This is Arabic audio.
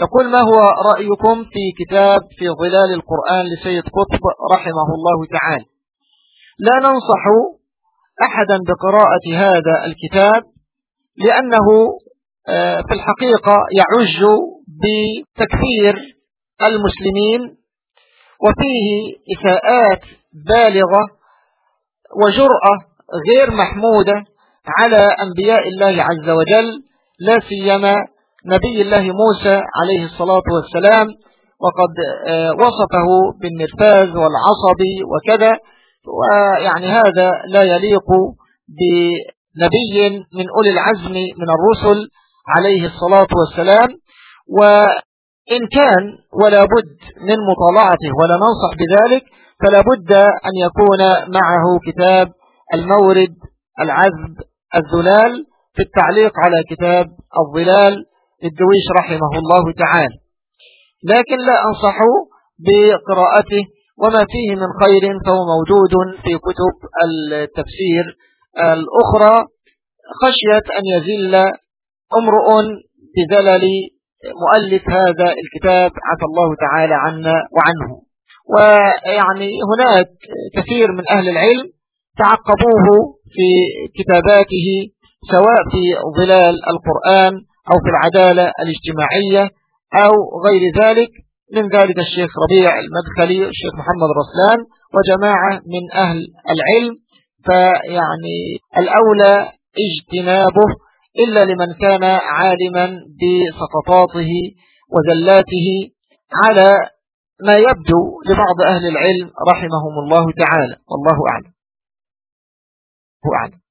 يقول ما هو رأيكم في كتاب في ظلال القرآن لسيد قطب رحمه الله تعالى؟ لا ننصح أحدا بقراءة هذا الكتاب لأنه آه، في الحقيقة يعج بتكفير المسلمين وفيه إساءات بالغة وجرأة غير محمودة على أنبياء الله عز وجل لا سيما نبي الله موسى عليه الصلاة والسلام وقد آه، وصفه بالنرفاز والعصبي وكذا ويعني هذا لا يليق بنبي من أولي العزم من الرسل عليه الصلاة والسلام. وإن كان ولا بد من مطالعته ولا ننصح بذلك فلا بد أن يكون معه كتاب المورد العذب الذلال في التعليق على كتاب الظلال. للدويش رحمه الله تعالى. لكن لا أنصح بقراءته وما فيه من خير فهو موجود في كتب التفسير الأخرى. خشية أن يزل امرؤ بزلل مؤلف هذا الكتاب عفى الله تعالى عنا وعنه. ويعني هناك كثير من أهل العلم تعقبوه في كتاباته سواء في ظلال القرآن أو في العدالة الاجتماعية أو غير ذلك. من ذلك الشيخ ربيع المدخلي الشيخ محمد رسلان وجماعة من أهل العلم. فيعني الأولى اجتنابه إلا لمن كان عالما بسقطاته وزلاته على ما يبدو لبعض أهل العلم رحمهم الله تعالى. والله أعلم. أعلم.